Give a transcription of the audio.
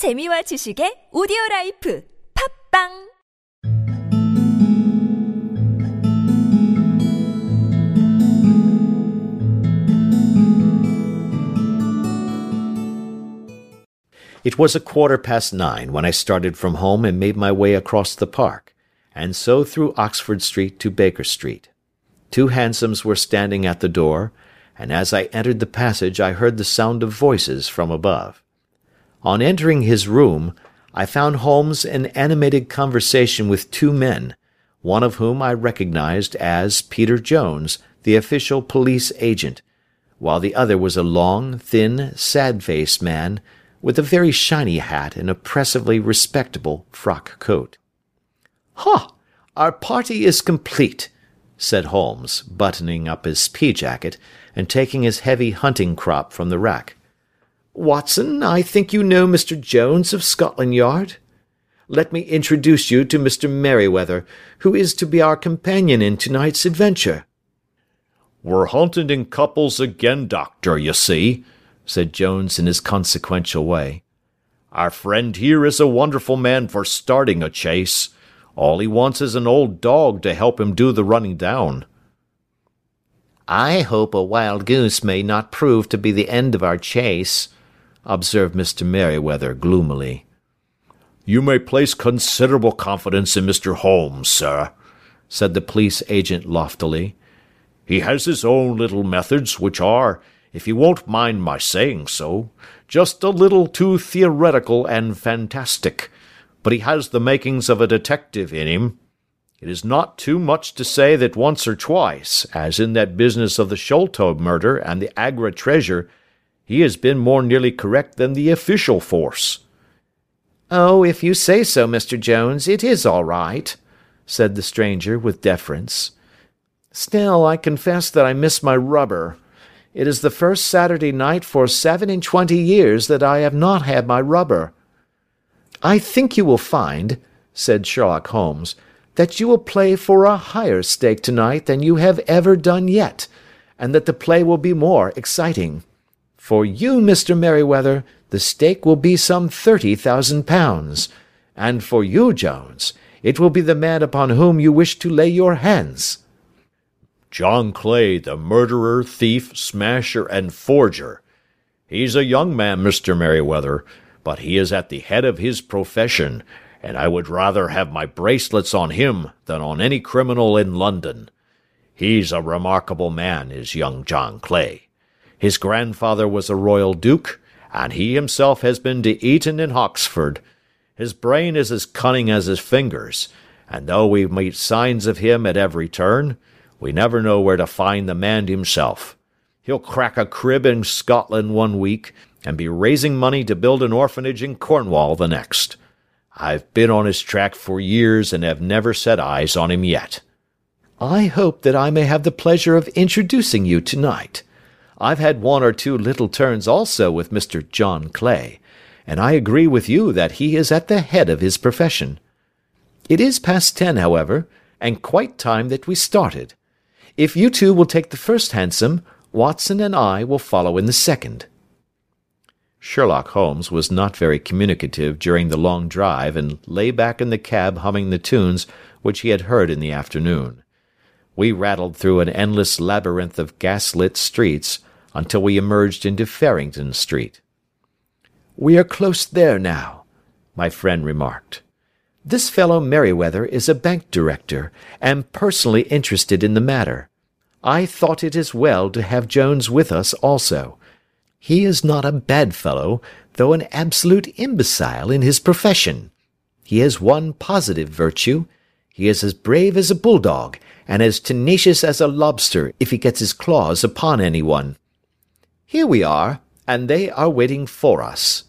재미와 지식의 오디오 라이프 팝빵 It was a quarter past nine when I started from home and made my way across the park, and so through Oxford Street to Baker Street. Two hansoms were standing at the door, and as I entered the passage I heard the sound of voices from above. On entering his room, I found Holmes in animated conversation with two men, one of whom I recognized as Peter Jones, the official police agent, while the other was a long, thin, sad-faced man, with a very shiny hat and oppressively respectable frock coat. "Ha! Our party is complete," said Holmes, buttoning up his pea jacket, and taking his heavy hunting crop from the rack. "Watson, I think you know Mr. Jones of Scotland Yard? Let me introduce you to Mr. Merryweather, who is to be our companion in to-night's adventure." "We're hunting in couples again, Doctor, you see said Jones in his consequential way. Our friend here is a wonderful man for starting a chase. All he wants is an old dog to help him do the running down. I hope a wild goose may not prove to be the end of our chase, observed Mr. Merryweather gloomily. You may place considerable confidence in Mr. Holmes, sir, said the police agent loftily. He has his own little methods, which are, if you won't mind my saying so, just a little too theoretical and fantastic, but he has the makings of a detective in him. It is not too much to say that once or twice, as in that business of the Sholto murder and the Agra treasure, he has been more nearly correct than the official force. Oh, if you say so, Mr. Jones, it is all right, said the stranger with deference. Still, I confess that I miss my rubber. It is the first Saturday night for seven and twenty years that I have not had my rubber. I think you will find, said Sherlock Holmes, that you will play for a higher stake tonight than you have ever done yet, and that the play will be more exciting. For you, Mr. Merryweather, the stake will be some thirty thousand pounds, and for you, Jones, it will be the man upon whom you wish to lay your hands. John Clay, the murderer, thief, smasher, and forger. He's a young man, Mr. Merryweather, but he is at the head of his profession, and I would rather have my bracelets on him than on any criminal in London. He's a remarkable man, is young John Clay. His grandfather was a royal duke, and he himself has been to Eton and Oxford. His brain is as cunning as his fingers, and though we meet signs of him at every turn, we never know where to find the man himself. He'll crack a crib in Scotland one week, and be raising money to build an orphanage in Cornwall the next. I've been on his track for years and have never set eyes on him yet. I hope that I may have the pleasure of introducing you to-night. I've had one or two little turns also with Mr. John Clay, and I agree with you that he is at the head of his profession. It is past ten, however, and quite time that we started. If you two will take the first hansom, Watson and I will follow in the second." Sherlock Holmes was not very communicative during the long drive, and lay back in the cab humming the tunes which he had heard in the afternoon. We rattled through an endless labyrinth of gas-lit streets until we emerged into Farringdon Street. "We are close there now," my friend remarked. "This fellow Merryweather is a bank director, and personally interested in the matter. I thought it as well to have Jones with us also. He is not a bad fellow, though an absolute imbecile in his profession. He has one positive virtue. He is as brave as a bulldog, and as tenacious as a lobster if he gets his claws upon any one. Here we are, and they are waiting for us.